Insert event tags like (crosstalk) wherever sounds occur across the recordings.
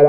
Hey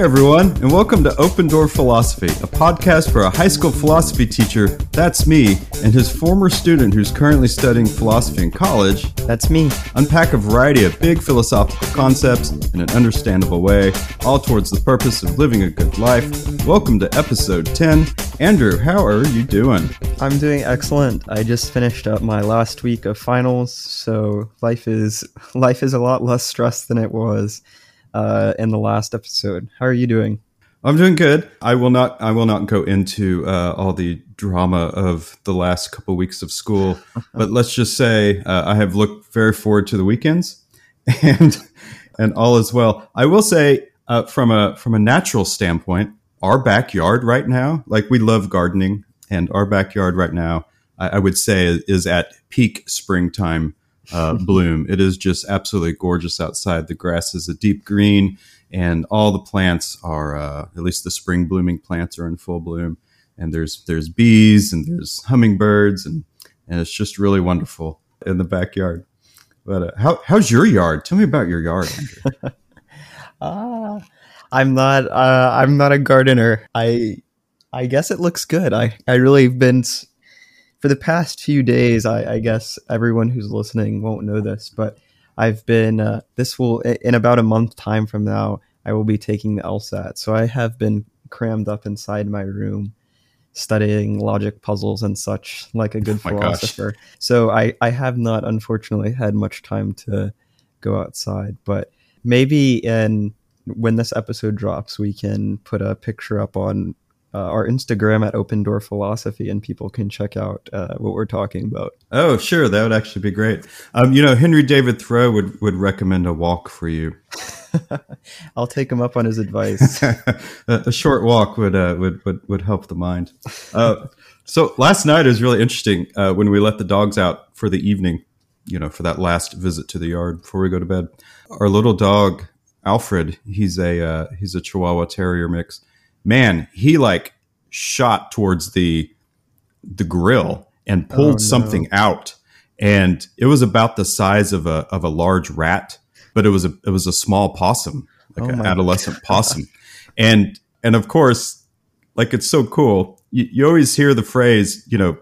everyone, and welcome to Open Door Philosophy, a podcast for a high school philosophy teacher, that's me, and his former student who's currently studying philosophy in college. That's me. Unpack a variety of big philosophical concepts in an understandable way, all towards the purpose of living a good life. Welcome to episode 10. Andrew, how are you doing? I'm doing excellent. I just finished up my last week of finals, so life is (laughs) life is a lot less stressed than it was uh, in the last episode. How are you doing? I'm doing good. I will not. I will not go into uh, all the drama of the last couple weeks of school, (laughs) but let's just say uh, I have looked very forward to the weekends, (laughs) and and all is well. I will say uh, from a from a natural standpoint, our backyard right now, like we love gardening, and our backyard right now, I, I would say is at peak springtime uh, (laughs) bloom. It is just absolutely gorgeous outside. The grass is a deep green, and all the plants are, uh, at least the spring blooming plants, are in full bloom. And there's there's bees and there's hummingbirds, and and it's just really wonderful in the backyard. But uh, how, how's your yard? Tell me about your yard, Andrew. (laughs) Ah, I'm not. Uh, I'm not a gardener. I I guess it looks good. I I really been for the past few days. I, I guess everyone who's listening won't know this, but I've been. Uh, this will in about a month time from now. I will be taking the LSAT, so I have been crammed up inside my room studying logic puzzles and such like a good (laughs) Oh my gosh. philosopher. So I I have not unfortunately had much time to go outside, but maybe in when this episode drops, we can put a picture up on uh, our Instagram at Open Door Philosophy, and people can check out uh, what we're talking about. Oh, sure, that would actually be great. Um, you know, Henry David Thoreau would would recommend a walk for you. (laughs) I'll take him up on his advice. (laughs) a, a short walk would uh, would would would help the mind. Uh, so last night was really interesting uh, when we let the dogs out for the evening. You know, for that last visit to the yard before we go to bed. Our little dog Alfred, he's a uh, he's a Chihuahua Terrier mix. Man, he like shot towards the the grill and oh, pulled Oh, no. something out, and it was about the size of a of a large rat, but it was a it was a small possum, like Oh an adolescent (laughs) possum, and and of course, like it's so cool. You, you always hear the phrase, you know,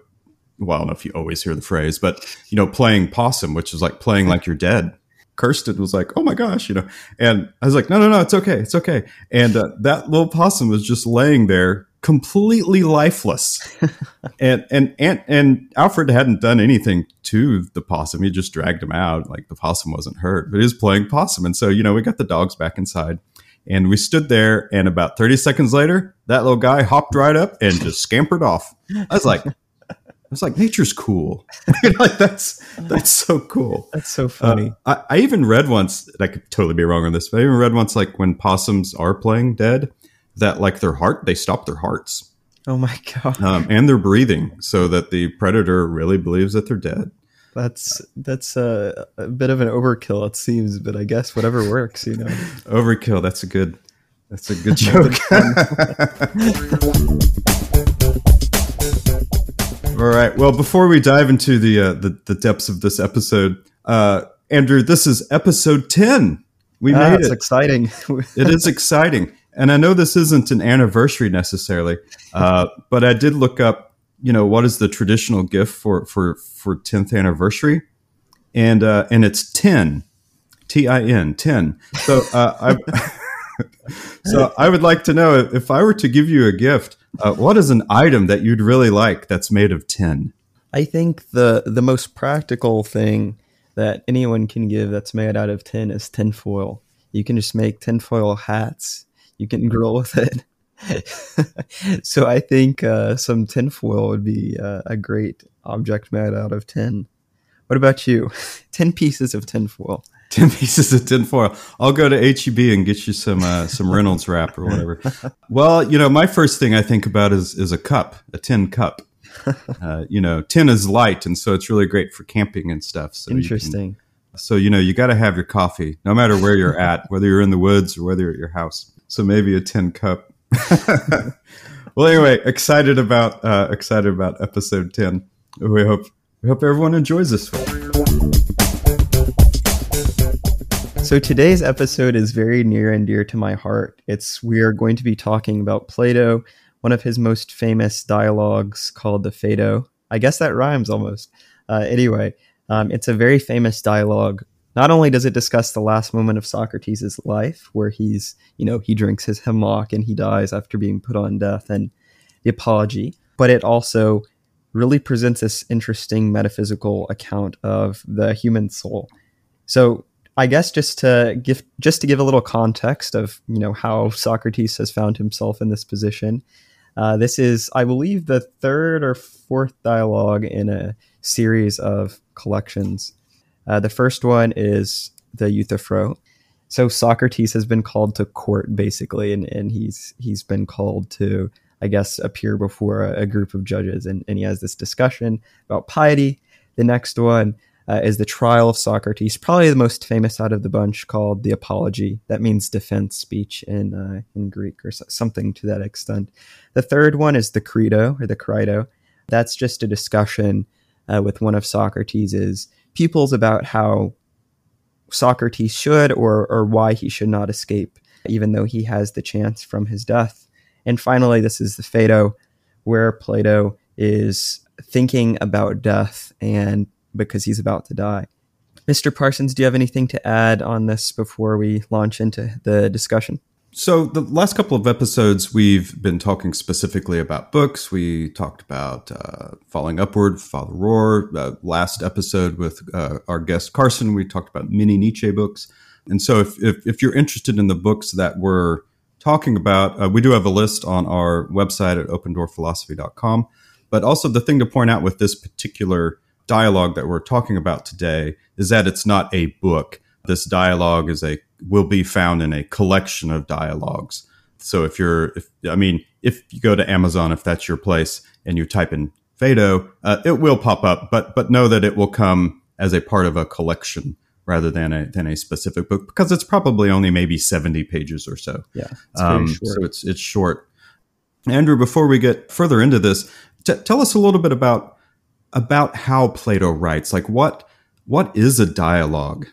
well, I don't know if you always hear the phrase, but you know, playing possum, which is like playing (laughs) like you're dead. Kirsten was like, "Oh my gosh," you know, and I was like, "No, no, no, it's okay, it's okay." And uh, that little possum was just laying there, completely lifeless, (laughs) and and and and Alfred hadn't done anything to the possum; he just dragged him out. Like the possum wasn't hurt, but he was playing possum, and so you know, we got the dogs back inside, and we stood there, and about thirty seconds later, that little guy hopped right up and just scampered off. I was like. I was like, nature's cool. (laughs) like that's that's so cool. That's so funny. Uh, I, I even read once, I could totally be wrong on this, but I even read once, like when possums are playing dead, that like their heart, they stop their hearts oh my god, um, and their breathing, so that the predator really believes that they're dead. that's that's a, a bit of an overkill, it seems, but I guess whatever works, you know. (laughs) Overkill. That's a good. That's a good (laughs) joke. All right. Well, before we dive into the uh, the, the depths of this episode, uh, Andrew, this is episode ten. We Ah, made it's it. exciting. (laughs) it is exciting. And I know this isn't an anniversary necessarily, uh, but I did look up, you know, what is the traditional gift for for for 10th anniversary, and uh, and it's 10, T I N, 10. So uh, I. (laughs) So I would like to know if I were to give you a gift, uh, what is an item that you'd really like that's made of tin? I think the the most practical thing that anyone can give that's made out of tin is tinfoil. You can just make tinfoil hats. You can grill with it. (laughs) so I think uh, some tinfoil would be uh, a great object made out of tin. What about you? (laughs) Ten pieces of tinfoil. 10 (laughs) pieces of tinfoil. I'll go to HEB and get you some uh, some Reynolds wrap or whatever. (laughs) Well, you know, my first thing I think about is is a cup, a tin cup. (laughs) Uh, you know, tin is light, and so it's really great for camping and stuff. So you can- Interesting. so you know, you got to have your coffee, no matter where you're at, whether you're in the woods or whether you're at your house. So maybe a tin cup. well, anyway, excited about uh, excited about episode ten. We hope we hope everyone enjoys this one. So today's episode is very near and dear to my heart. It's we are going to be talking about Plato, one of his most famous dialogues called the Phaedo. I guess that rhymes almost. Uh, anyway, um, it's a very famous dialogue. Not only does it discuss the last moment of Socrates' life, where he's, you know, he drinks his hemlock and he dies after being put on death, and the apology, but it also really presents this interesting metaphysical account of the human soul. So I guess just to give just to give a little context of you know how Socrates has found himself in this position. Uh, this is, I believe, the third or fourth dialogue in a series of collections. Uh, the first one is the Euthyphro. So Socrates has been called to court, basically, and, and he's he's been called to, I guess, appear before a, a group of judges, and, and he has this discussion about piety. The next one uh, is the trial of Socrates, probably the most famous out of the bunch, called the Apology. That means defense speech in uh, in Greek or something to that extent. The third one is the Credo or the Crito. That's just a discussion uh, with one of Socrates's pupils about how Socrates should or or why he should not escape, even though he has the chance from his death. And finally, this is the Phaedo, where Plato is thinking about death and because he's about to die. Mr. Parsons, do you have anything to add on this before we launch into the discussion? So, the last couple of episodes, we've been talking specifically about books. We talked about uh, Falling Upward, Father Rohr. Uh, last episode with uh, our guest Carson, we talked about mini Nietzsche books. And so, if, if, if you're interested in the books that we're talking about, uh, we do have a list on our website at opendoorphilosophy.com. But also, the thing to point out with this particular dialogue that we're talking about today is that it's not a book. This dialogue is a will be found in a collection of dialogues. So if you're, if, I mean, if you go to Amazon, if that's your place, and you type in Phaedo, uh, it will pop up. But but know that it will come as a part of a collection rather than a than a specific book because it's probably only maybe seventy pages or so. Yeah, it's um, so it's it's short. Andrew, before we get further into this, t- tell us a little bit about about how Plato writes. Like what what is a dialogue?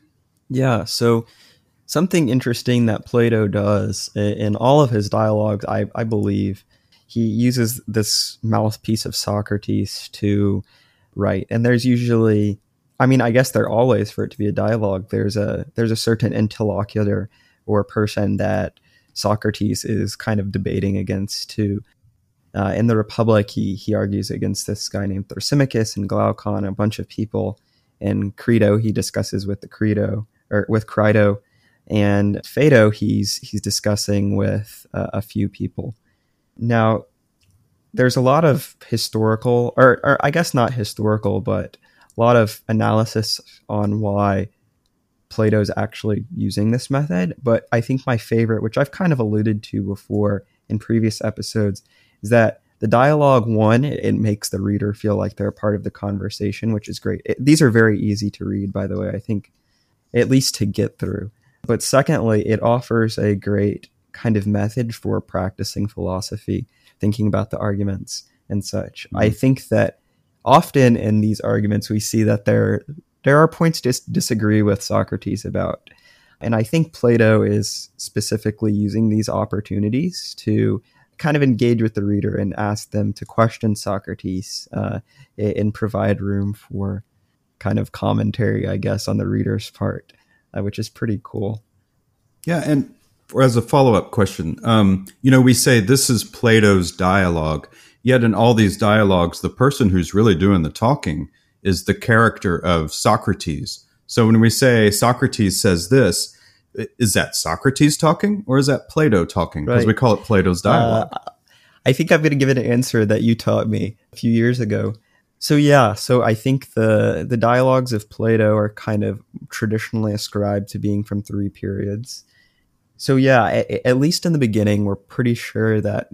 Yeah, so something interesting that Plato does in all of his dialogues, I, I believe, he uses this mouthpiece of Socrates to write. And there's usually I mean, I guess there always for it to be a dialogue, there's a there's a certain interlocutor or person that Socrates is kind of debating against to uh, in the Republic, he he argues against this guy named Thrasymachus and Glaucon, a bunch of people. In Crito, he discusses with the Crito or with Crito, and Phaedo, he's he's discussing with uh, a few people. Now, there's a lot of historical, or, or I guess not historical, but a lot of analysis on why Plato's actually using this method. But I think my favorite, which I've kind of alluded to before in previous episodes, is that the dialogue one it, it, makes the reader feel like they're part of the conversation which is great. It, these are very easy to read by the way i think at least to get through. But secondly it offers a great kind of method for practicing philosophy thinking about the arguments and such. Mm-hmm. i think that often in these arguments we see that there there are points to disagree with socrates about. And i think plato is specifically using these opportunities to kind of engage with the reader and ask them to question Socrates uh, and provide room for kind of commentary, I guess, on the reader's part, uh, which is pretty cool. Yeah, and as a follow up question, um, you know, we say this is Plato's dialogue, yet in all these dialogues, the person who's really doing the talking is the character of Socrates. So when we say Socrates says this, is that Socrates talking or is that Plato talking? Because right. we call it Plato's dialogue. Uh, I think I'm going to give it an answer that you taught me a few years ago. So yeah, so I think the the dialogues of Plato are kind of traditionally ascribed to being from three periods. So yeah, at, at least in the beginning, we're pretty sure that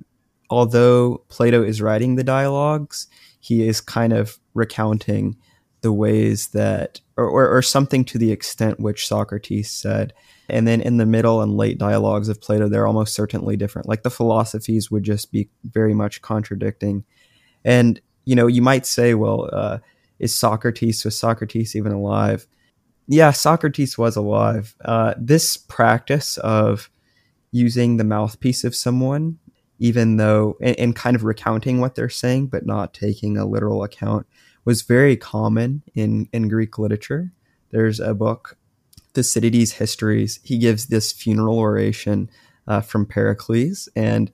although Plato is writing the dialogues, he is kind of recounting the ways that, or, or, or something to the extent which Socrates said and then in the middle and late dialogues of Plato, they're almost certainly different. Like the philosophies would just be very much contradicting. And, you know, you might say, well, uh, is Socrates, was Socrates even alive? yeah, Socrates was alive. Uh, this practice of using the mouthpiece of someone, even though, and, and, kind of recounting what they're saying, but not taking a literal account, was very common in, in Greek literature. There's a book, Thucydides' Histories. He gives this funeral oration uh, from Pericles, and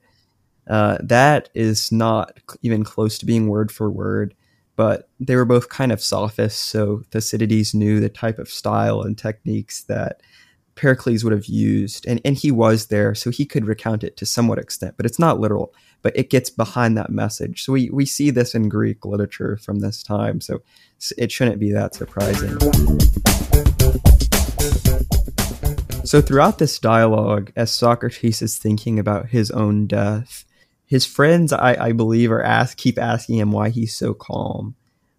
uh, that is not even close to being word for word but they were both kind of sophists. So Thucydides knew the type of style and techniques that Pericles would have used, and, and he was there, so he could recount it to somewhat extent, but it's not literal, but it gets behind that message. So we, we see this in Greek literature from this time, so it shouldn't be that surprising. So throughout this dialogue, as Socrates is thinking about his own death, his friends, I, I believe, are ask keep asking him why he's so calm,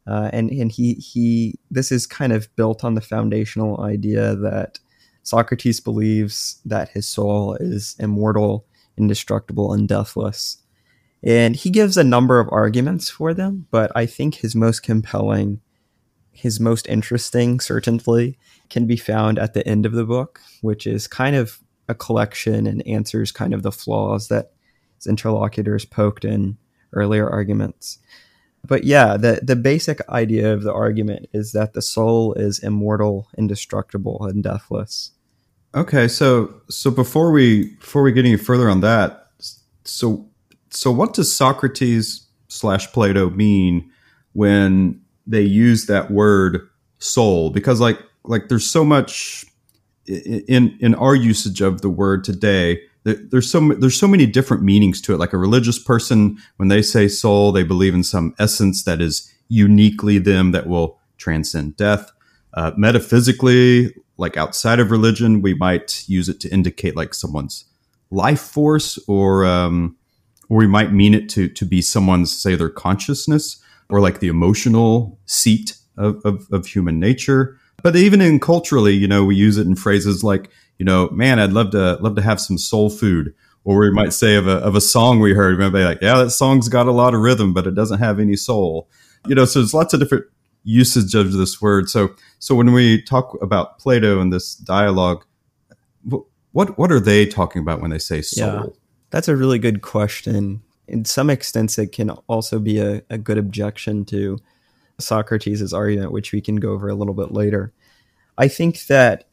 uh, and and he he this is kind of built on the foundational idea that Socrates believes that his soul is immortal, indestructible, and deathless. And he gives a number of arguments for them, but I think his most compelling, his most interesting, certainly, can be found at the end of the book, which is kind of a collection and answers kind of the flaws that his interlocutors poked in earlier arguments. But yeah, the, the basic idea of the argument is that the soul is immortal, indestructible, and deathless. Okay, so so before we before we get any further on that, so so what does Socrates slash Plato mean when they use that word soul? Because like like there's so much in in our usage of the word today there's so there's so many different meanings to it. Like a religious person, when they say soul, they believe in some essence that is uniquely them that will transcend death. Uh, metaphysically, like outside of religion, we might use it to indicate like someone's life force, or um, or we might mean it to to be someone's say their consciousness, or like the emotional seat of, of, of human nature. But even in culturally, you know, we use it in phrases like you know, man, I'd love to love to have some soul food. Or we might say of a of a song we heard, we might be like, yeah, that song's got a lot of rhythm, but it doesn't have any soul. You know, so there's lots of different usage of this word. So so when we talk about Plato and this dialogue, what what are they talking about when they say soul? Yeah, that's a really good question. In some extents, it can also be a, a good objection to Socrates' argument, which we can go over a little bit later. I think that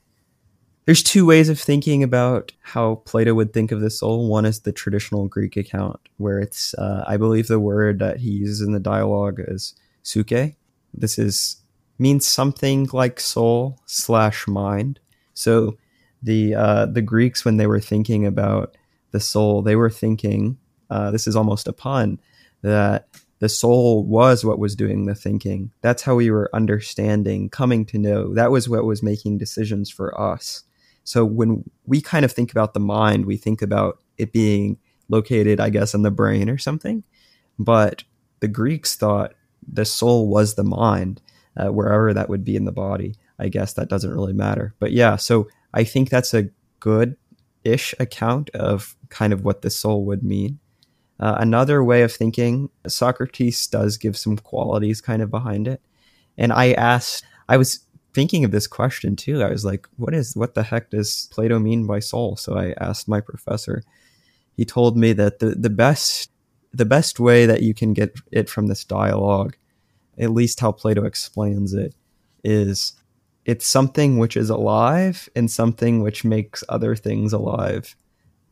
there's two ways of thinking about how Plato would think of the soul. One is the traditional Greek account, where it's, uh, I believe, the word that he uses in the dialogue is "suke." This is means something like soul slash mind. So the uh, the Greeks, when they were thinking about the soul, they were thinking uh, this is almost a pun that the soul was what was doing the thinking. That's how we were understanding, coming to know. That was what was making decisions for us. So when we kind of think about the mind, we think about it being located, I guess, in the brain or something. But the Greeks thought the soul was the mind, uh, wherever that would be in the body. I guess that doesn't really matter. But yeah, so I think that's a good ish account of kind of what the soul would mean. Uh, another way of thinking, Socrates does give some qualities kind of behind it. And I asked, I was thinking of this question too. I was like, what is what the heck does Plato mean by soul? So I asked my professor. He told me that the, the best the best way that you can get it from this dialogue, at least how Plato explains it, is it's something which is alive and something which makes other things alive.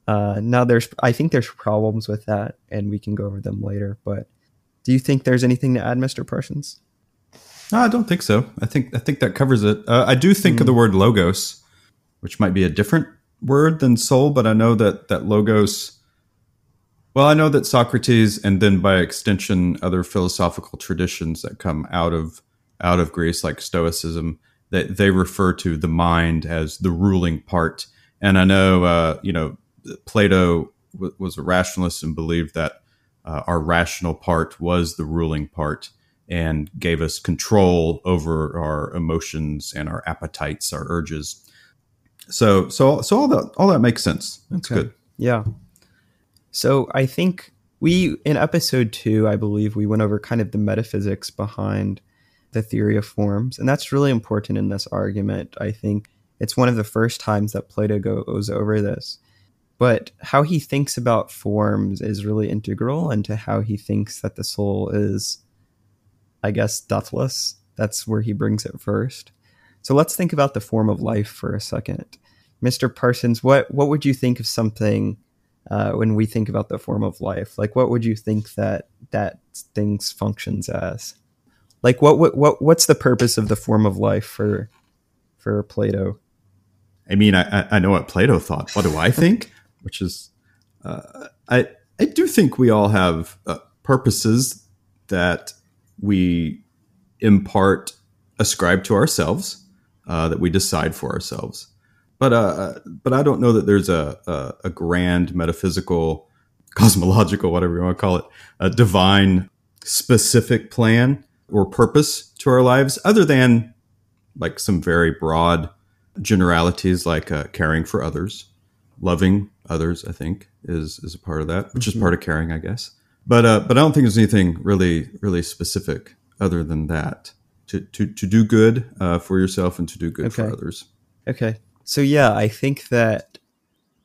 Uh, now there's I think there's problems with that and we can go over them later, but do you think there's anything to add, Mr. Parsons? No, I don't think so. I think I think that covers it. Uh, I do think mm. of the hmm. word logos, which might be a different word than soul, but I know that that logos. Well, I know that Socrates, and then by extension, other philosophical traditions that come out of out of Greece, like Stoicism, that they refer to the mind as the ruling part. And I know, uh, you know, Plato w- was a rationalist and believed that uh, our rational part was the ruling part and gave us control over our emotions and our appetites, our urges. So, so, so all that all that makes sense. That's okay. good. Yeah. So I think we in episode two, I believe we went over kind of the metaphysics behind the theory of forms. And that's really important in this argument. I think it's one of the first times that Plato goes over this. But how he thinks about forms is really integral into how he thinks that the soul is, I guess, deathless. That's where he brings it first. So let's think about the form of life for a second. Mr. Parsons, what, what would you think of something uh, when we think about the form of life? Like, what would you think that that things functions as? Like, what what, what what's the purpose of the form of life for for Plato? I mean, I, I know what Plato thought. What do I think? (laughs) Which is, uh, I I do think we all have uh, purposes that we impart, ascribe to ourselves, uh, that we decide for ourselves. But uh, but I don't know that there's a, a, a grand metaphysical, (laughs) cosmological, whatever you want to call it, a divine specific plan or purpose to our lives, other than like some very broad generalities like uh, caring for others, loving others. I think is is a part of that, which mm-hmm. is part of caring, I guess. But uh, but I don't think there's anything really really specific other than that to to to do good uh, for yourself and to do good okay. for others. Okay, so yeah, I think that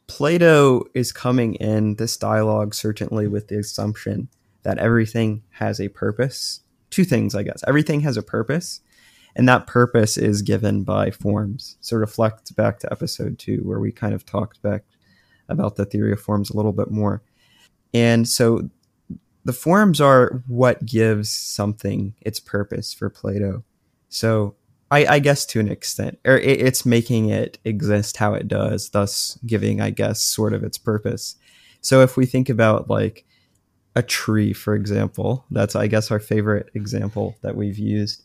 Plato is coming in this dialogue certainly with the assumption that everything has a purpose. Two things, I guess. Everything has a purpose, and that purpose is given by forms. So reflect back to episode two, where we kind of talked back about the theory of forms a little bit more. And so the forms are what gives something its purpose for Plato. So I, I guess to an extent, or it, it's making it exist how it does, thus giving, I guess, sort of its purpose. So if we think about like a tree, for example, that's I guess our favorite example that we've used.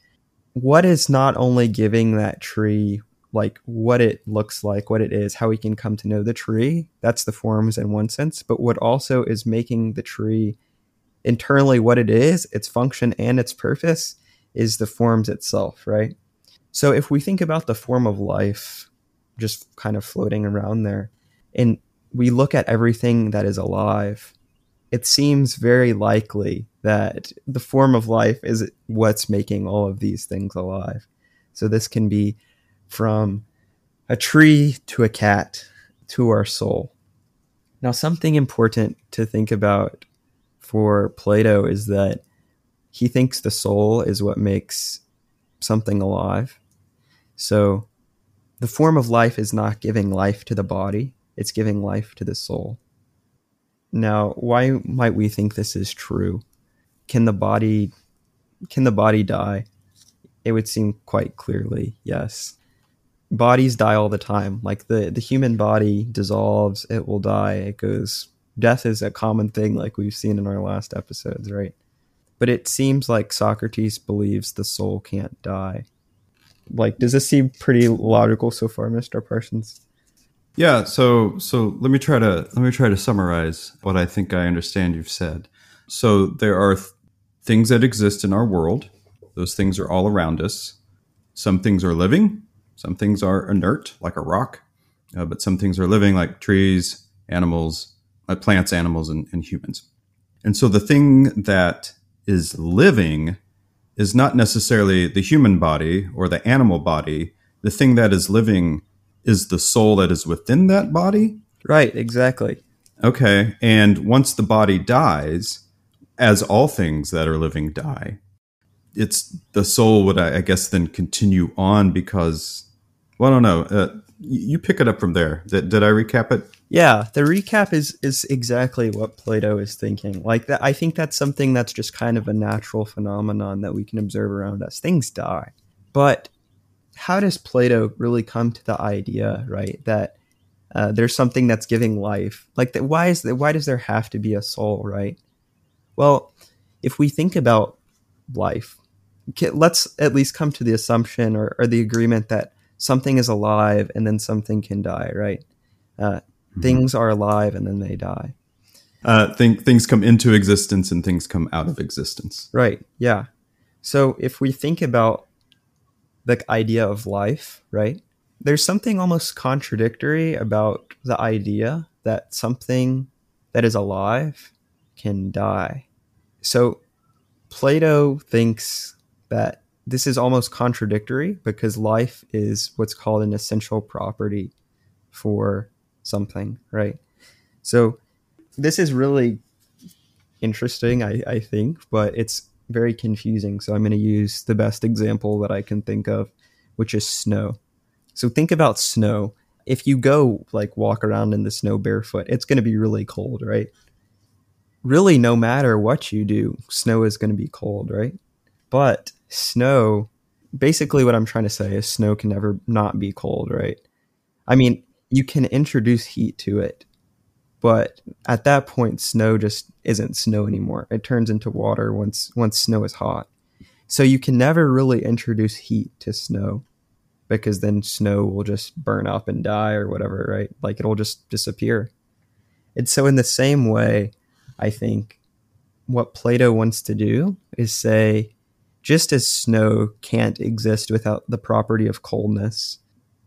What is not only giving that tree like what it looks like, what it is, how we can come to know the tree. That's the forms in one sense, but what also is making the tree internally what it is, its function and its purpose is the forms itself, right? So if we think about the form of life just kind of floating around there, and we look at everything that is alive, it seems very likely that the form of life is what's making all of these things alive. So this can be from a tree to a cat to our soul. Now, something important to think about for Plato is that he thinks the soul is what makes something alive. So the form of life is not giving life to the body, it's giving life to the soul. Now, why might we think this is true? Can the body can the body die? It would seem quite clearly yes. Bodies die all the time. Like the, the human body dissolves, it will die, it goes death is a common thing like we've seen in our last episodes, right? But it seems like Socrates believes the soul can't die like does this seem pretty logical so far mr parsons yeah so so let me try to let me try to summarize what i think i understand you've said. So there are th- things that exist in our world. Those things are all around us. Some things are living. Some things are inert like a rock. Uh, but some things are living like trees animals uh, plants animals and, and humans. And so the thing that is living is not necessarily the human body or the animal body. The thing that is living is the soul that is within that body. Right, exactly. Okay. And once the body dies, as all things that are living die, it's the soul would, I, guess, then continue on because, well, I don't know. Uh, you pick it up from there. Did, did I recap it? Yeah, the recap is is exactly what Plato is thinking. Like that I think that's something that's just kind of a natural phenomenon that we can observe around us. Things die. But how does Plato really come to the idea, right, that uh, there's something that's giving life? Like that why is that why does there have to be a soul, right? Well, if we think about life, let's at least come to the assumption or, or the agreement that something is alive and then something can die, right? Uh, mm-hmm. Things are alive and then they die. Uh, think, things come into existence and things come out of existence. Right. Yeah. So if we think about the idea of life, right? There's something almost contradictory about the idea that something that is alive can die. So Plato thinks that this is almost contradictory because life is what's called an essential property for something, right? So this is really interesting, I, I think, but it's very confusing. So I'm going to use the best example that I can think of, which is snow. So think about snow. If you go like walk around in the snow barefoot, it's going to be really cold, right? Really, no matter what you do, snow is going to be cold, right? But snow, basically, what I'm trying to say is snow can never not be cold, right? I mean, you can introduce heat to it, but at that point snow just isn't snow anymore. It turns into water once once snow is hot. So you can never really introduce heat to snow because then snow will just burn up and die or whatever right? Like it'll just disappear. And so in the same way i think what plato wants to do is say just as snow can't exist without the property of coldness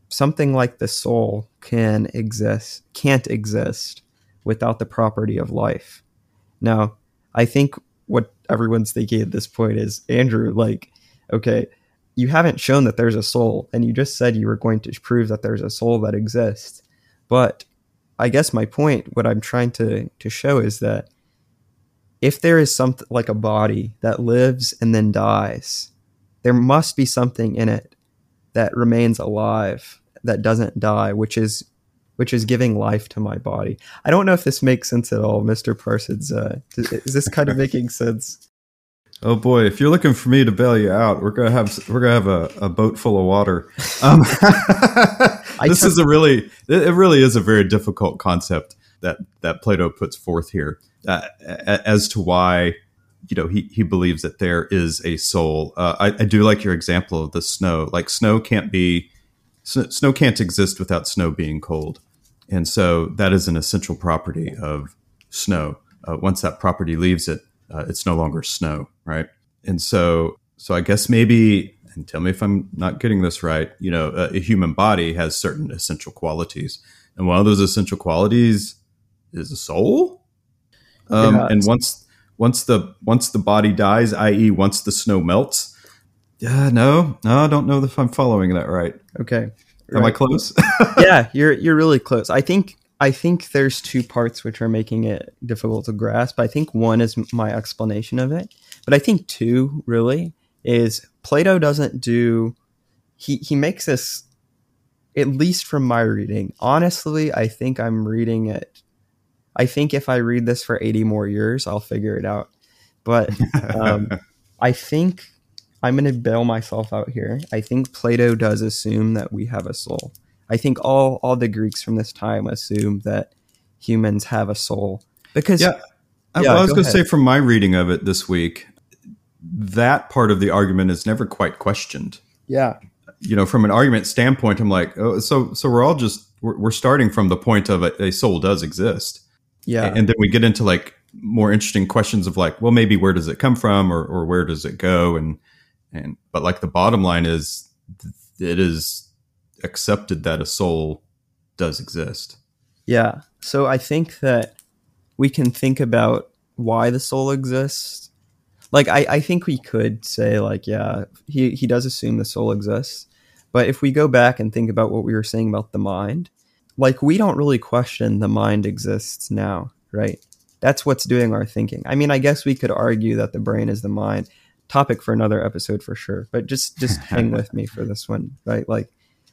something like the soul can exist can't exist without the property of life. Now, I think what everyone's thinking at this point is Andrew, like, okay, you haven't shown that there's a soul, and you just said you were going to prove that there's a soul that exists. But I guess my point, what I'm trying to, to show is that if there is something like a body that lives and then dies, there must be something in it that remains alive that doesn't die, which is which is giving life to my body. I don't know if this makes sense at all, Mr. Parsons. Uh, is this kind of (laughs) making sense? Oh boy, if you're looking for me to bail you out, we're gonna have we're gonna have a, a boat full of water. (laughs) Um, this is a really it really is a very difficult concept that that Plato puts forth here uh, as to why you know he he believes that there is a soul. Uh, I, I do like your example of the snow. Like snow can't be snow can't exist without snow being cold. And so that is an essential property of snow. Uh, once that property leaves it, uh, it's no longer snow, right? And so, so I guess maybe, and tell me if I'm not getting this right. You know, a, a human body has certain essential qualities, and one of those essential qualities is a soul. Um, yeah, and once once the once the body dies, i.e., once the snow melts, yeah, no, no, I don't know if I'm following that right. Okay, Right? Am I close? (laughs) yeah, you're you're really close. I think I think there's two parts which are making it difficult to grasp. I think one is my explanation of it, but I think two really is Plato doesn't do he he makes this at least from my reading. Honestly, I think I'm reading it I think if I read this for 80 more years, I'll figure it out. But (laughs) um, I think I'm going to bail myself out here. I think Plato does assume that we have a soul. I think all all the Greeks from this time assume that humans have a soul because yeah, I, yeah, well, I was going to say from my reading of it this week, that part of the argument is never quite questioned. Yeah, you know, from an argument standpoint, I'm like, oh, so so we're all just we're, we're starting from the point of a, a soul does exist. Yeah, and then we get into like more interesting questions of like, well, maybe where does it come from, or or where does it go, and and but like the bottom line is it is accepted that a soul does exist. Yeah. So i think that we can think about why the soul exists. Like i, I think we could say like yeah he, he does assume the soul exists. But if we go back and think about what we were saying about the mind like we don't really question the mind exists now right? That's what's doing our thinking. I mean i guess we could argue that the brain is the mind topic for another episode for sure. But just just (laughs) hang with me for this one, right? Like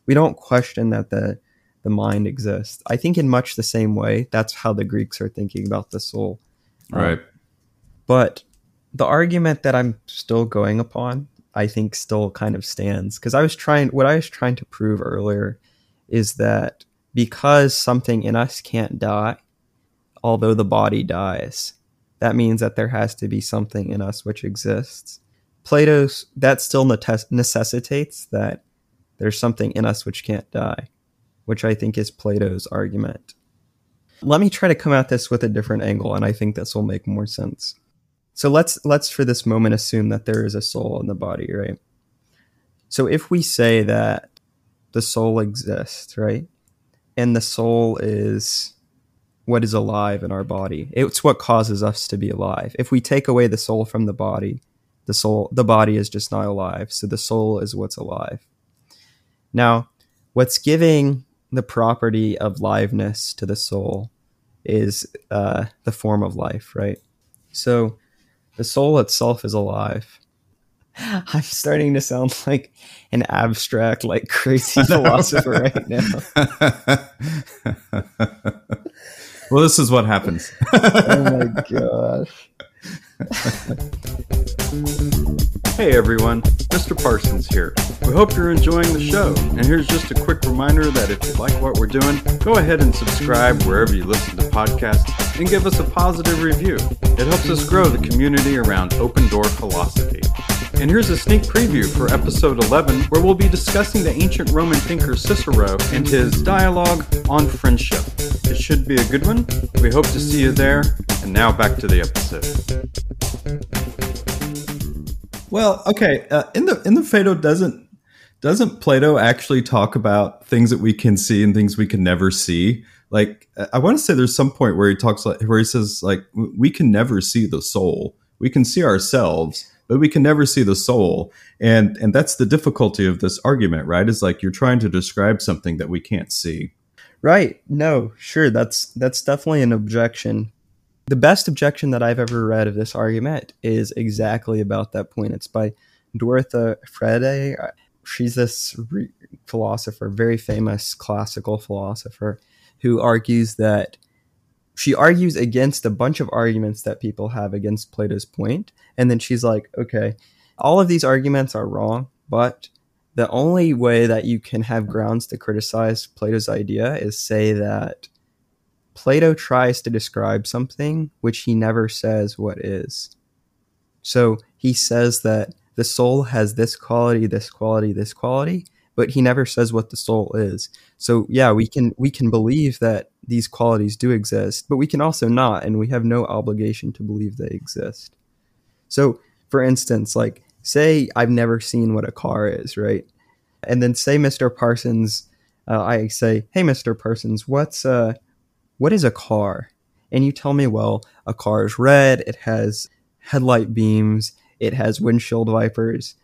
we don't question that the the mind exists. I think in much the same way, that's how the Greeks are thinking about the soul. Right. Um, but the argument that I'm still going upon, I think still kind of stands because I was trying what I was trying to prove earlier is that because something in us can't die, although the body dies, that means that there has to be something in us which exists. Plato's that still necessitates that there's something in us which can't die, which I think is Plato's argument. Let me try to come at this with a different angle, and I think this will make more sense. So let's let's for this moment assume that there is a soul in the body, right? So if we say that the soul exists, right? And the soul is what is alive in our body. It's what causes us to be alive. If we take away the soul from the body, The soul, the body is just not alive. So the soul is what's alive. Now, what's giving the property of liveness to the soul is uh, the form of life, right? So the soul itself is alive. (laughs) I'm starting to sound like an abstract, like crazy (laughs) philosopher right now. well, this is what happens. (laughs) oh my gosh. Hey everyone, Mr. Parsons here. We hope you're enjoying the show. And here's just a quick reminder that if you like what we're doing, go ahead and subscribe wherever you listen to podcasts and give us a positive review. It helps us grow the community around open door philosophy. And here's a sneak preview for episode 11, where we'll be discussing the ancient Roman thinker Cicero and his dialogue on friendship. It should be a good one. We hope to see you there. And now back to the episode. Well, okay. Uh, in the in the Phaedo doesn't doesn't Plato actually talk about things that we can see and things we can never see? Like I want to say there's some point where he talks like where he says like we can never see the soul. We can see ourselves, but we can never see the soul. And and that's the difficulty of this argument, right? Is like you're trying to describe something that we can't see. Right. No, sure. That's that's definitely an objection. The best objection that I've ever read of this argument is exactly about that point. It's by Dorothea Frede. She's this re- philosopher, very famous classical philosopher, who argues that she argues against a bunch of arguments that people have against Plato's point, and then she's like, okay, all of these arguments are wrong, but the only way that you can have grounds to criticize Plato's idea is say that Plato tries to describe something which he never says what is. So he says that the soul has this quality, this quality, this quality, but he never says what the soul is. So yeah, we can we can believe that these qualities do exist, but we can also not and we have no obligation to believe they exist. So for instance, like say I've never seen what a car is, right? And then say Mr. Parsons uh, I say, "Hey Mr. Parsons, what's uh what is a car? And you tell me, well, a car is red, it has headlight beams, it has windshield wipers.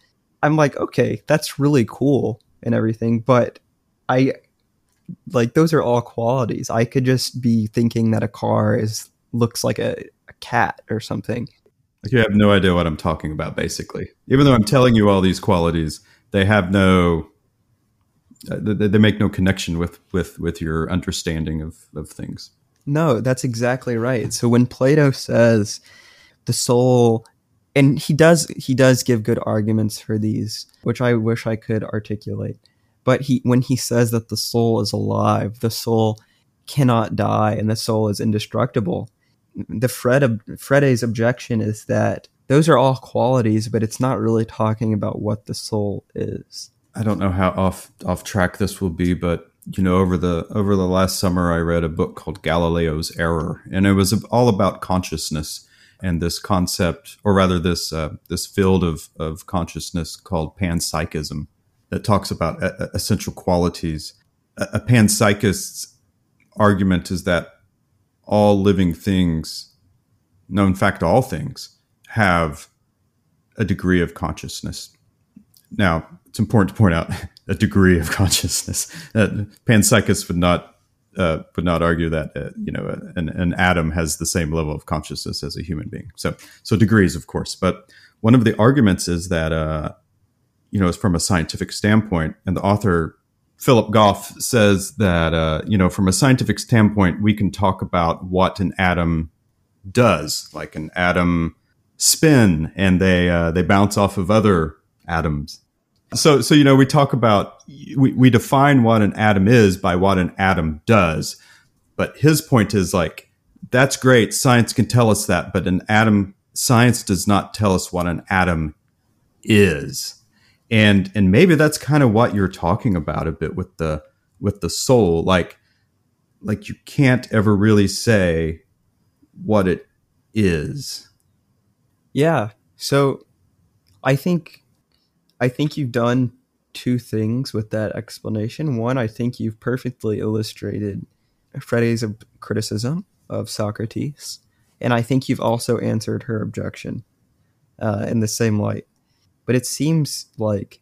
I'm like, okay, that's really cool and everything, but I like those are all qualities. I could just be thinking that a car is looks like a, a cat or something. Like you have no idea what I'm talking about, basically. Even though I'm telling you all these qualities, they have no Uh, they, they make no connection with with with your understanding of of things. No, that's exactly right. So when Plato says the soul and he does he does give good arguments for these, which I wish I could articulate. But he when he says that the soul is alive, the soul cannot die and the soul is indestructible. The Fred Frede's objection is that those are all qualities, but it's not really talking about what the soul is. I don't know how off off track this will be, but you know, over the over the last summer, I read a book called Galileo's Error, and it was all about consciousness and this concept, or rather, this uh, this field of of consciousness called panpsychism, that talks about a- essential qualities. A, a panpsychist's argument is that all living things, no, in fact, all things, have a degree of consciousness. Now, it's important to point out (laughs) a degree of consciousness. Uh, panpsychists would not uh, would not argue that uh, you know an, an, atom has the same level of consciousness as a human being. So so degrees, of course. But one of the arguments is that uh, you know, from a scientific standpoint, and the author Philip Goff says that uh, you know, from a scientific standpoint, we can talk about what an atom does, like an atom spin, and they uh, they bounce off of other atoms so, so you know, we talk about we, we define what an atom is by what an atom does, but his point is like that's great. Science can tell us that, but an atom science does not tell us what an atom is, and and maybe that's kind of what you're talking about a bit with the with the soul, like like you can't ever really say what it is. Yeah. So I think I think you've done two things with that explanation. One, I think you've perfectly illustrated Frede's criticism of Socrates, and I think you've also answered her objection. uh, in the same light. But it seems like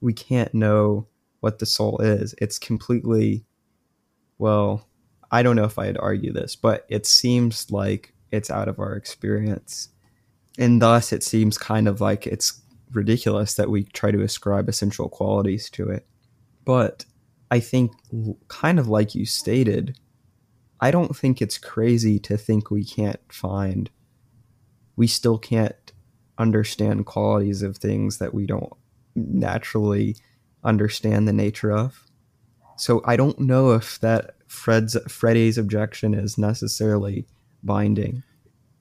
we can't know what the soul is. It's completely, well, I don't know if I'd argue this, but it seems like it's out of our experience. And thus, it seems kind of like it's ridiculous that we try to ascribe essential qualities to it. But I think, kind of like you stated, I don't think it's crazy to think we can't find, we still can't understand qualities of things that we don't naturally understand the nature of. So I don't know if that Fred's Freddie's objection is necessarily binding.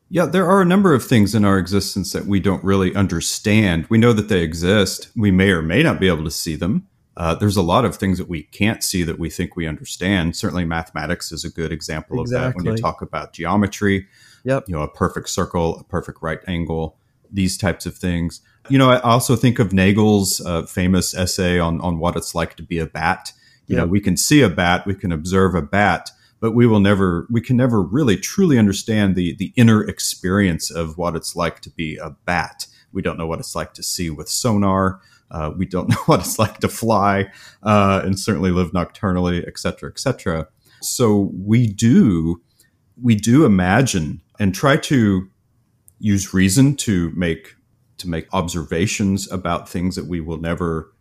Yeah, there are a number of things in our existence that we don't really understand. We know that they exist. We may or may not be able to see them. Uh, there's a lot of things that we can't see that we think we understand. Certainly, mathematics is a good example exactly. of that. When you talk about geometry, yep. you know, a perfect circle, a perfect right angle, these types of things. You know, I also think of Nagel's uh, famous essay on on what it's like to be a bat. You yep. know, we can see a bat, we can observe a bat, but we will never, we can never really truly understand the the inner experience of what it's like to be a bat. We don't know what it's like to see with sonar. Uh, we don't (laughs) know what it's like to fly uh, and certainly live nocturnally, et cetera, et cetera. So we do we do imagine and try to use reason to make to make observations about things that we will never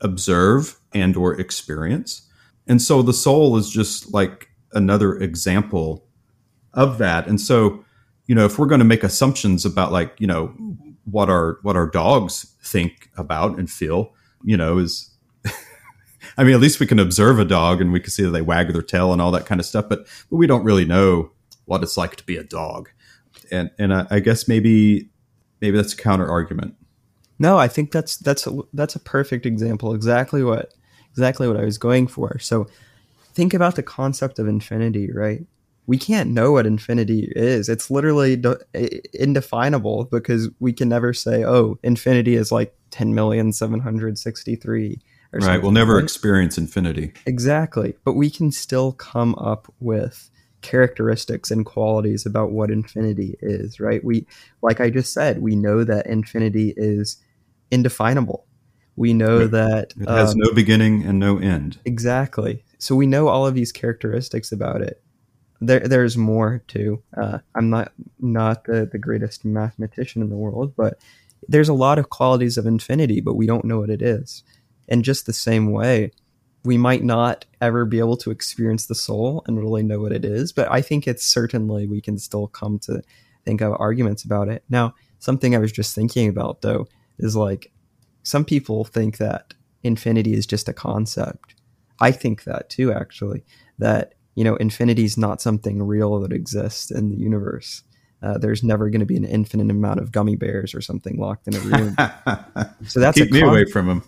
observe and or experience. And so the soul is just like another example of that. And so, you know, if we're going to make assumptions about like, you know, what our what our dogs think about and feel, you know, is (laughs) I mean, at least we can observe a dog and we can see that they wag their tail and all that kind of stuff, but but we don't really know what it's like to be a dog. And and I, I guess maybe maybe that's a counter argument. No, I think that's that's a, that's a perfect example. Exactly what exactly what I was going for. So think about the concept of infinity, right? we can't know what infinity is. It's literally de- indefinable because we can never say, "Oh, infinity is like ten million seven hundred sixty-three. Right. We'll never experience infinity. Exactly, but we can still come up with characteristics and qualities about what infinity is. Right. We, like I just said, we know that infinity is indefinable. We know right. that it has um, no beginning and no end. Exactly. So we know all of these characteristics about it there there's more too. Uh, I'm not not the, the greatest mathematician in the world, but there's a lot of qualities of infinity, but we don't know what it is. And just the same way, we might not ever be able to experience the soul and really know what it is, but I think it's certainly we can still come to think of arguments about it. Now, something I was just thinking about though is like some people think that infinity is just a concept. I think that too, actually, that you know, infinity is not something real that exists in the universe. Uh, there's never going to be an infinite amount of gummy bears or something locked in a room. (laughs) so that's keep me con- away from them.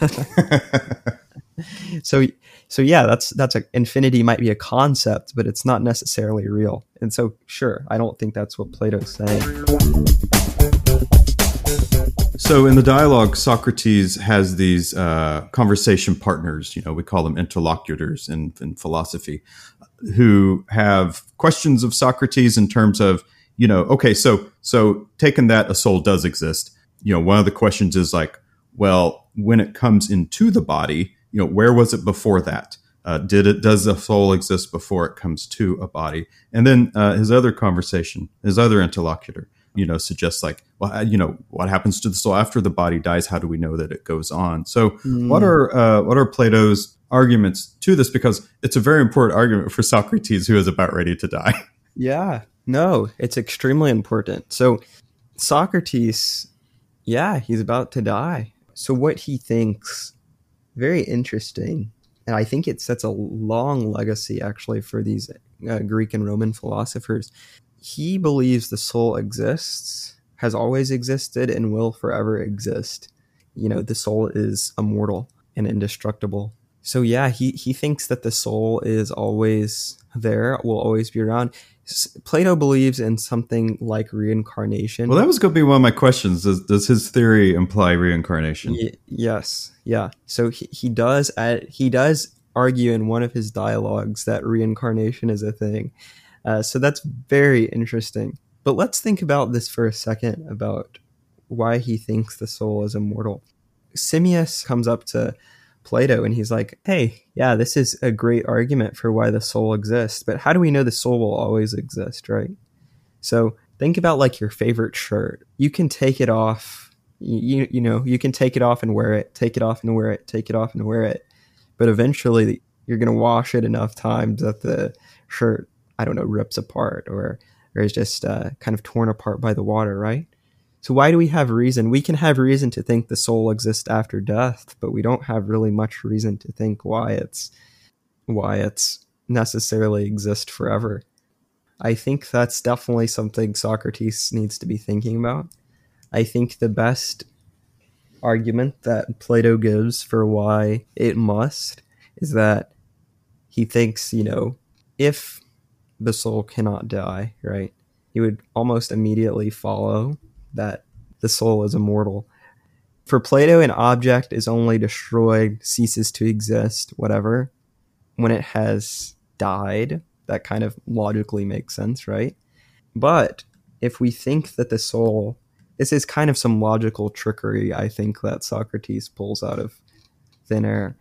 (laughs) (laughs) so, so yeah, that's that's a infinity might be a concept, but it's not necessarily real. And so, sure, I don't think that's what Plato's saying. So in the dialogue, Socrates has these uh, conversation partners. You know, we call them interlocutors in, in philosophy, who have questions of Socrates in terms of, you know, okay, so so taking that a soul does exist. You know, one of the questions is like, well, when it comes into the body, you know, where was it before that? Uh, did it does the soul exist before it comes to a body? And then uh, his other conversation, his other interlocutor you know suggests like well you know what happens to the soul after the body dies? How do we know that it goes on? So mm. what are uh, what are plato's arguments to this? Because it's a very important argument for socrates who is about ready to die. (laughs) Yeah. No it's extremely important. So socrates yeah he's about to die. So what he thinks very interesting. And i think it sets a long legacy actually for these uh, greek and roman philosophers he believes the soul exists, has always existed, and will forever exist. You know, the soul is immortal and indestructible. So yeah, he he thinks that the soul is always there, will always be around. Plato believes in something like reincarnation. Well, that was going to be one of my questions. Does, does his theory imply reincarnation? Y- yes, yeah. So he, he does add, he does argue in one of his dialogues that reincarnation is a thing. Uh, so that's very interesting. But let's think about this for a second about why he thinks the soul is immortal. Simmias comes up to Plato and he's like, "Hey, yeah, this is a great argument for why the soul exists, but how do we know the soul will always exist, right?" So, think about like your favorite shirt. You can take it off you you know, you can take it off and wear it, take it off and wear it, take it off and wear it. But eventually you're going to wash it enough times that the shirt, I don't know, rips apart or or is just uh, kind of torn apart by the water, right? So why do we have reason? We can have reason to think the soul exists after death, but we don't have really much reason to think why it's why it's necessarily exist forever. I think that's definitely something Socrates needs to be thinking about. I think the best argument that Plato gives for why it must is that he thinks, you know, if the soul cannot die, right? He would almost immediately follow that the soul is immortal. For Plato, an object is only destroyed, ceases to exist, whatever, when it has died. That kind of logically makes sense, right? But if we think that the soul, this is kind of some logical trickery, I think, that Socrates pulls out of thin air.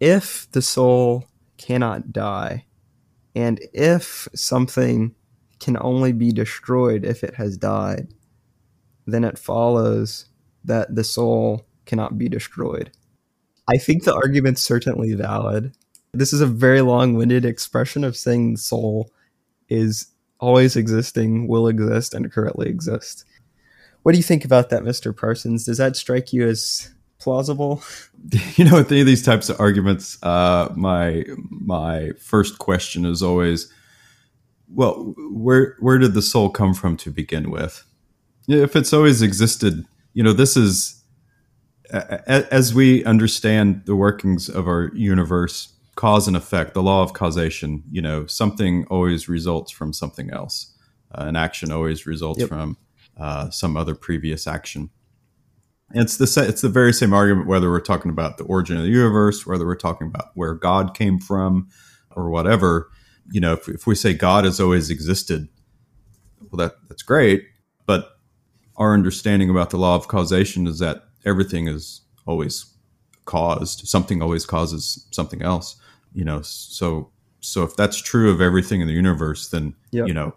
If the soul cannot die, and if something can only be destroyed if it has died, then it follows that the soul cannot be destroyed. I think the argument's certainly valid. This is a very long winded expression of saying the soul is always existing, will exist, and currently exists. What do you think about that, Mr. Parsons? Does that strike you as plausible? (laughs) You know, with any of these types of arguments, uh, my my first question is always, well, where where did the soul come from to begin with? If it's always existed, you know, this is as we understand the workings of our universe, cause and effect, the law of causation. You know, something always results from something else. Uh, an action always results yep. from uh, some other previous action it's the it's the very same argument whether we're talking about the origin of the universe, whether we're talking about where God came from, or whatever. You know, if, if we say God has always existed, well, that that's great. But our understanding about the law of causation is that everything is always caused. Something always causes something else. You know, so so if that's true of everything in the universe, then yep. you know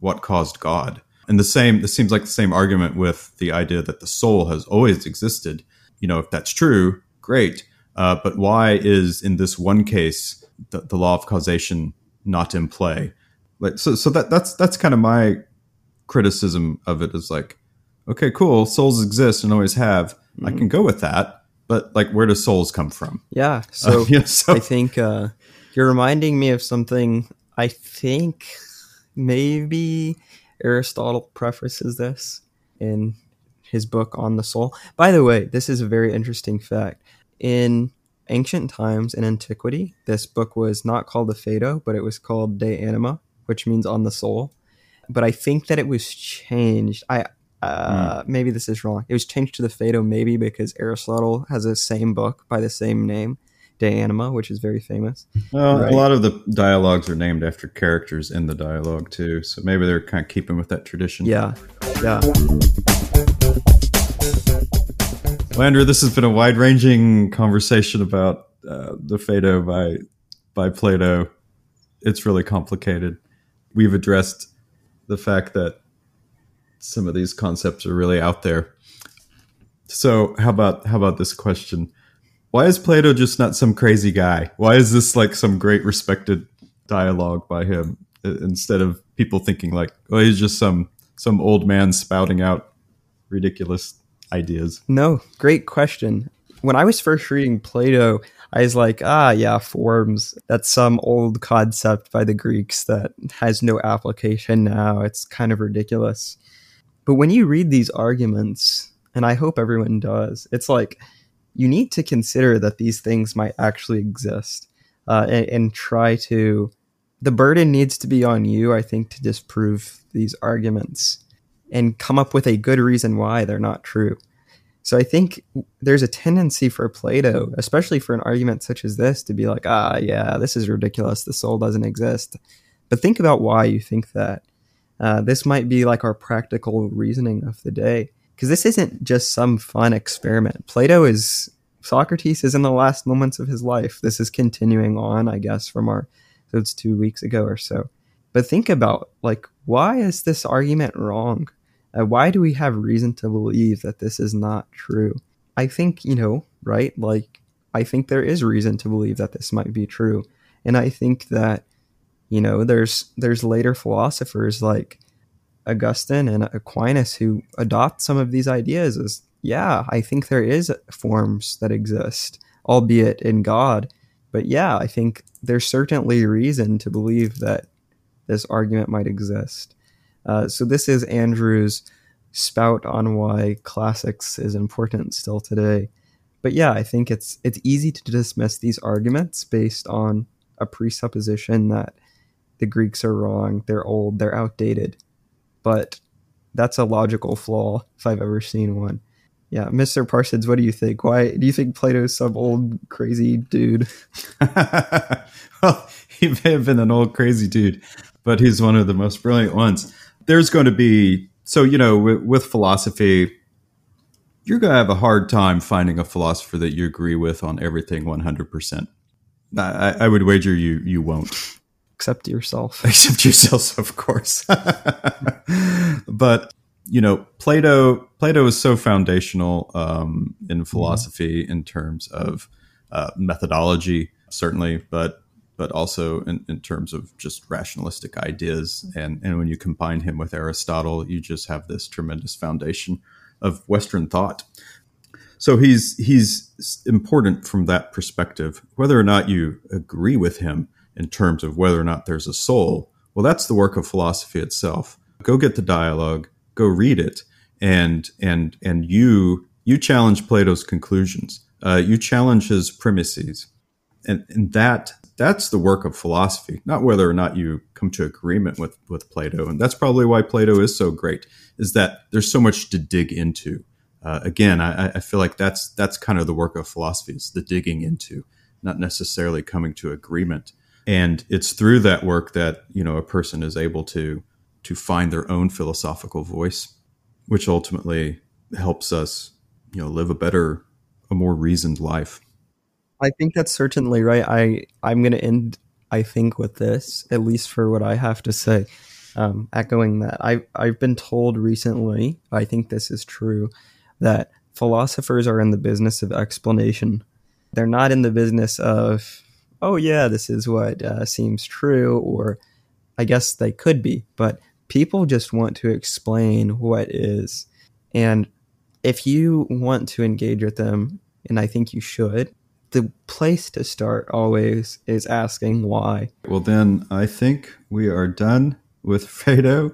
what caused God and the same, this seems like the same argument with the idea that the soul has always existed. You know, if that's true, great. Uh, but why is in this one case the, the, law of causation not in play? Like, so, so that that's that's kind of my criticism of it is like, okay, cool, souls exist and always have. Mm-hmm. I can go with that, but like, where do souls come from? Yeah. (laughs) So, uh, yeah, so I think uh, you're reminding me of something. I think maybe Aristotle prefaces this in his book on the soul. By the way, this is a very interesting fact. In ancient times in antiquity, this book was not called the Phaedo, but it was called De Anima, which means on the soul. But I think that it was changed. I uh, mm. maybe this is wrong. It was changed to the Phaedo maybe because Aristotle has the same book by the same name. De Anima, which is very famous. Well, right? a lot of the dialogues are named after characters in the dialogue too, so maybe they're kind of keeping with that tradition. Yeah, yeah. Well, Andrew, this has been a wide-ranging conversation about uh, the Phaedo by by Plato. It's really complicated. We've addressed the fact that some of these concepts are really out there. So, how about how about this question? Why is Plato just not some crazy guy? Why is this like some great respected dialogue by him instead of people thinking like, oh, he's just some some old man spouting out ridiculous ideas? No, great question. When I was first reading Plato, I was like, ah, yeah, forms. That's some old concept by the Greeks that has no application now. It's kind of ridiculous. But when you read these arguments, and I hope everyone does, it's like you need to consider that these things might actually exist uh, and, and, try to the burden needs to be on you i think to disprove these arguments and come up with a good reason why they're not true. So i think there's a tendency for plato especially for an argument such as this to be like ah yeah this is ridiculous. The soul doesn't exist. But think about why you think that. Uh, this might be like our practical reasoning of the day because this isn't just some fun experiment. Plato is Socrates is in the last moments of his life. This is continuing on, I guess, from our so it's two weeks ago or so. But think about like why is this argument wrong? Uh, why do we have reason to believe that this is not true? I think you know, right? Like I think there is reason to believe that this might be true, and I think that you know there's there's later philosophers like Augustine and Aquinas who adopt some of these ideas is yeah, I think there is forms that exist, albeit in God. But yeah, I think there's certainly reason to believe that this argument might exist. Uh, so this is Andrew's spout on why classics is important still today. But yeah, I think it's it's easy to dismiss these arguments based on a presupposition that the Greeks are wrong, they're old, they're outdated but that's a logical flaw if I've ever seen one. Yeah, Mr. Parsons, what do you think? Why do you think Plato's some old crazy dude? (laughs) well, he may have been an old crazy dude, but he's one of the most brilliant ones. There's going to be so you know with, with philosophy, you're going to have a hard time finding a philosopher that you agree with on everything 100. percent I, I would wager you you won't except yourself. (laughs) Except yourself, (laughs) of course. (laughs) but you know, Plato Plato is so foundational um, in philosophy mm-hmm. in terms of uh, methodology, certainly, but but also in, in, terms of just rationalistic ideas. And and when you combine him with Aristotle, you just have this tremendous foundation of Western thought. So he's he's important from that perspective. Whether or not you agree with him, in terms of whether or not there's a soul, well, that's the work of philosophy itself. Go get the dialogue, go read it, and and and you you challenge Plato's conclusions. Uh, you challenge his premises, and, and that that's the work of philosophy, not whether or not you come to agreement with with Plato. And that's probably why Plato is so great, is that there's so much to dig into. Uh, again, I, I feel like that's that's kind of the work of philosophy is the digging into, not necessarily coming to agreement and it's through that work that you know a person is able to to find their own philosophical voice which ultimately helps us you know live a better a more reasoned life. I think that's certainly right. I i'm going to end i think with this at least for what i have to say um, echoing that. I, i've been told recently i think this is true that philosophers are in the business of explanation. They're not in the business of oh yeah, this is what uh, seems true, or I guess they could be, but people just want to explain what is. And if you want to engage with them, and I think you should, the place to start always is asking why. Well, then I think we are done with (laughs) Phaedo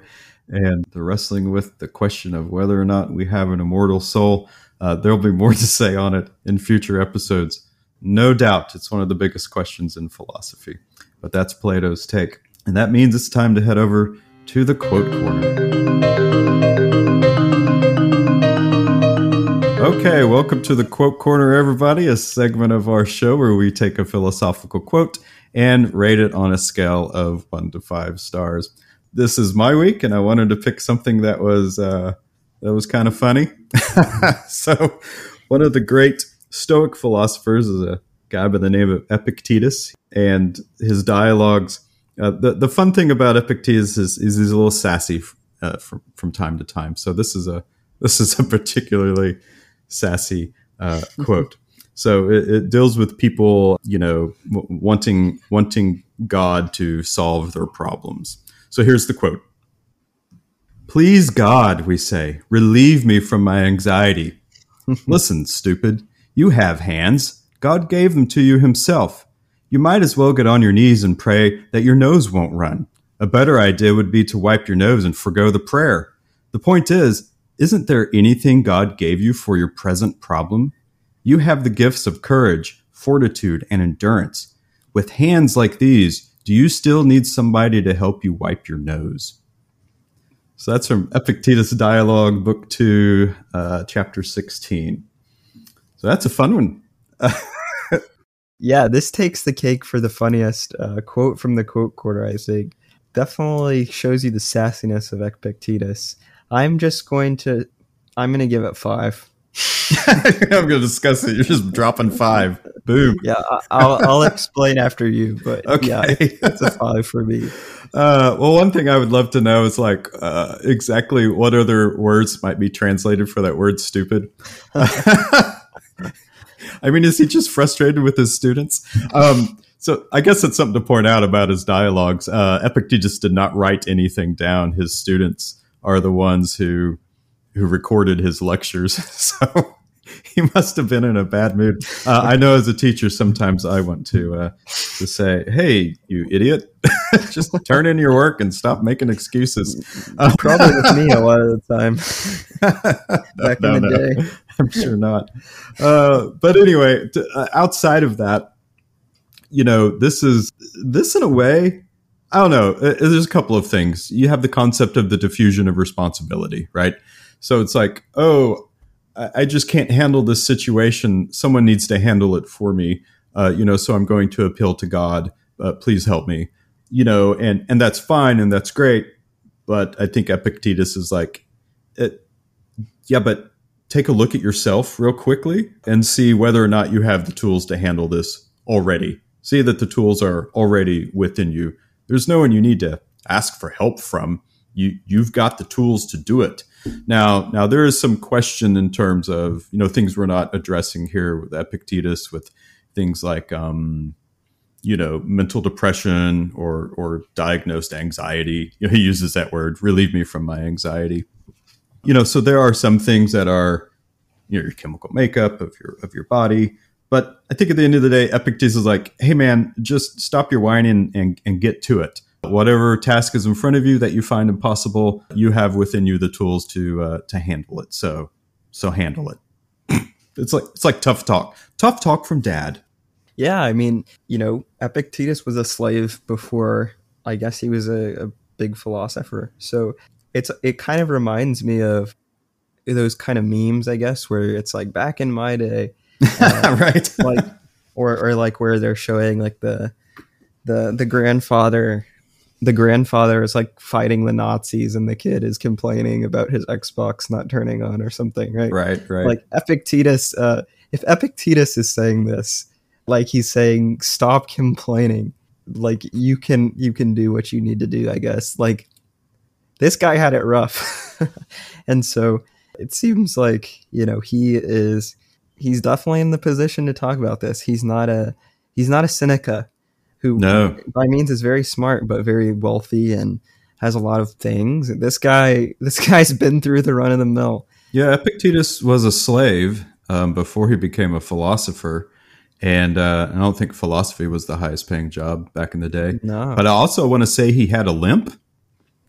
and the wrestling with the question of whether or not we have an immortal soul. Uh, there'll be more to say on it in future episodes. No doubt it's one of the biggest questions in philosophy, but that's Plato's take. And that means it's time to head over to the quote corner. Okay, welcome to the quote corner, everybody, a segment of our show where we take a philosophical quote and rate it on a scale of one to five stars. This is my week, and I wanted to pick something that was uh, that was kind of funny. (laughs) so, one of the great Stoic philosophers is a guy by the name of Epictetus, and his dialogues. Uh, the the fun thing about Epictetus is, is he's a little sassy uh, from from time to time. So this is a (laughs) this is a particularly sassy uh, (laughs) quote. So it, it, deals with people, you know, w- wanting wanting God to solve their problems. So here's the quote: "Please God, we say, relieve me from my anxiety. (laughs) Listen, stupid." You have hands. God gave them to you himself. You might as well get on your knees and pray that your nose won't run. A better idea would be to wipe your nose and forego the prayer. The point is, isn't there anything God gave you for your present problem? You have the gifts of courage, fortitude, and endurance. With hands like these, do you still need somebody to help you wipe your nose? So that's from Epictetus Dialogue, Book 2, uh, Chapter 16. So that's a fun one. yeah, this takes the cake for the funniest uh, quote from the quote quarter, I think. Definitely shows you the sassiness of Epictetus. I'm just going to I'm gonna give it five. (laughs) I'm going to discuss it. You're just dropping five. Boom. Yeah, I'll I'll explain after you, but Okay. yeah, it's a five for me. (laughs) Uh, well, one thing I would love to know is like uh, exactly what other words might be translated for that word "stupid." (laughs) I mean, is he just frustrated with his students? Um, so I guess it's something to point out about his dialogues. Uh, Epictetus did not write anything down. His students are the ones who who recorded his lectures. (laughs) So (laughs) he must have been in a bad mood. Uh, I know as a teacher, sometimes I want to uh, to say, "Hey, you idiot, (laughs) just turn in your work and stop making excuses." Uh, Probably with me a lot of the time. (laughs) Back no, in the no. day. I'm sure not. Uh, but anyway, t- uh, outside of that, you know, this is this in a way. I don't know. uh, There's a couple of things. You have the concept of the diffusion of responsibility, right? So it's like, oh, I just can't handle this situation. Someone needs to handle it for me. Uh, you know, so I'm going to appeal to God. Uh, please help me. You know, and and that's fine and that's great. But I think Epictetus is like, it, yeah, but take a look at yourself real quickly and see whether or not you have the tools to handle this already. See that the tools are already within you. There's no one you need to ask for help from. You you've got the tools to do it. Now now there is some question in terms of you know things we're not addressing here with Epictetus with things like um, you know mental depression or or diagnosed anxiety. You know, he uses that word. Relieve me from my anxiety you know so there are some things that are you know your chemical makeup of your of your body but i think at the end of the day epictetus is like hey man just stop your whining and, and get to it whatever task is in front of you that you find impossible you have within you the tools to uh, to handle it. So so handle it. (clears throat) It's like it's like tough talk. Tough talk from dad. Yeah, I mean, you know, Epictetus was a slave before I guess he was a, a big philosopher. So it's it kind of reminds me of those kind of memes, I guess, where it's like back in my day, (laughs) right. like or or like where they're showing like the the the grandfather the grandfather is like fighting the Nazis and the kid is complaining about his Xbox not turning on or something, right? right right like Epictetus, uh, if Epictetus is saying this, like he's saying, stop complaining. Like you can you can do what you need to do, I guess. Like this guy had it rough, (laughs) and so it seems like you know he is he's definitely in the position to talk about this. He's not a he's not a Seneca who no by means is very smart but very wealthy and has a lot of things. This guy (laughs) this guy's been through the run of the mill. Yeah, Epictetus was a slave um, before he became a philosopher, and uh, I don't think philosophy was the highest paying job back in the day. No. But I also want to say he had a limp.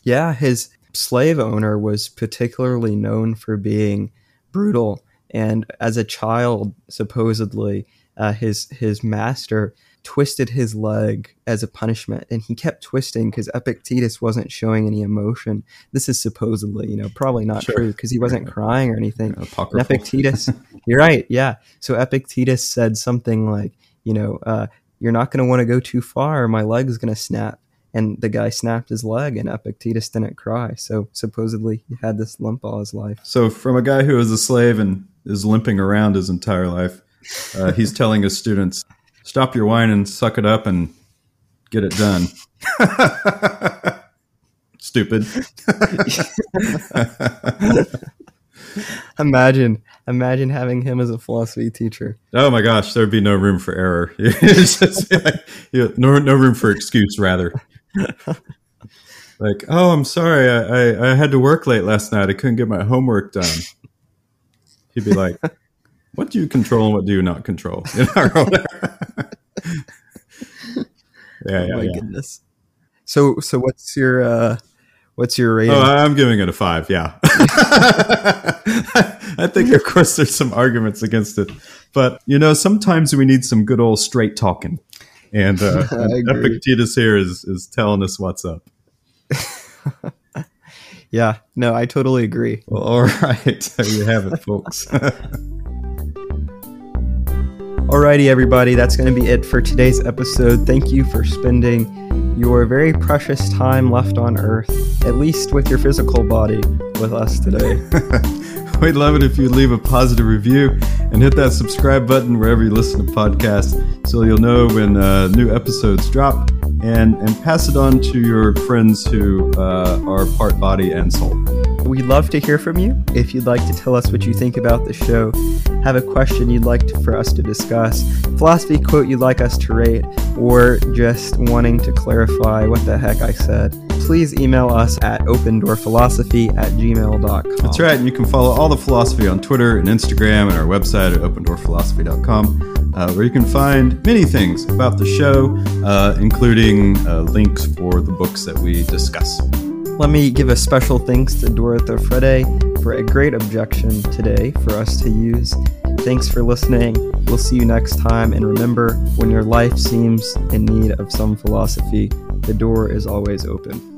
Yeah, his slave owner was particularly known for being brutal, and as a child, supposedly, uh, his his master twisted his leg as a punishment, and he kept twisting because Epictetus wasn't showing any emotion. This is supposedly, you know, probably not Sure. true because he wasn't crying or anything. And Epictetus, (laughs) you're right, yeah. So Epictetus said something like, you know, uh, you're not going to want to go too far, or my leg's going to snap. And the guy snapped his leg, and Epictetus didn't cry. So supposedly he had this limp all his life. So, from a guy who is a slave and is limping around his entire life, uh, he's telling his students, "Stop your whining, suck it up, and get it done." (laughs) Stupid. (laughs) Imagine, imagine having him as a philosophy teacher. Oh my gosh, there'd be no room for error. (laughs) It's just like, no, no room for excuse, rather. Like, oh, I'm sorry, I, I, I had to work late last night. I couldn't get my homework done. He'd be like, "What do you control and what do you not control?" (laughs) You know, (laughs) or whatever. (laughs) yeah, oh my yeah. goodness. So, so what's your uh, what's your rating? Oh, I'm giving it a five. Yeah, I think, of course, there's some arguments against it, but you know, sometimes we need some good old straight talking, and, uh, I and agree. Epictetus here is is telling us what's up. yeah, no, I totally agree. Well, all right, there you have it, folks. Alrighty, everybody, that's going to be it for today's episode. Thank you for spending your very precious time left on Earth, at least with your physical body, with us today. (laughs) we'd love it if you'd leave a positive review and hit that subscribe button wherever you listen to podcasts so you'll know when uh, new episodes drop and, and pass it on to your friends who uh, are part body and soul. We'd love to hear from you. If you'd like to tell us what you think about the show, have a question you'd like for us to discuss, philosophy quote you'd like us to rate, or just wanting to clarify what the heck I said, please email us at opendoorphilosophy at gmail.com. That's right. And you can follow all the philosophy on Twitter and Instagram and our website at opendoorphilosophy.com, uh, where you can find many things about the show, uh, including uh, links for the books that we discuss. Let me give a special thanks to Dorothea Frede for a great objection today for us to use. Thanks for listening. We'll see you next time. And remember, when your life seems in need of some philosophy, the door is always open.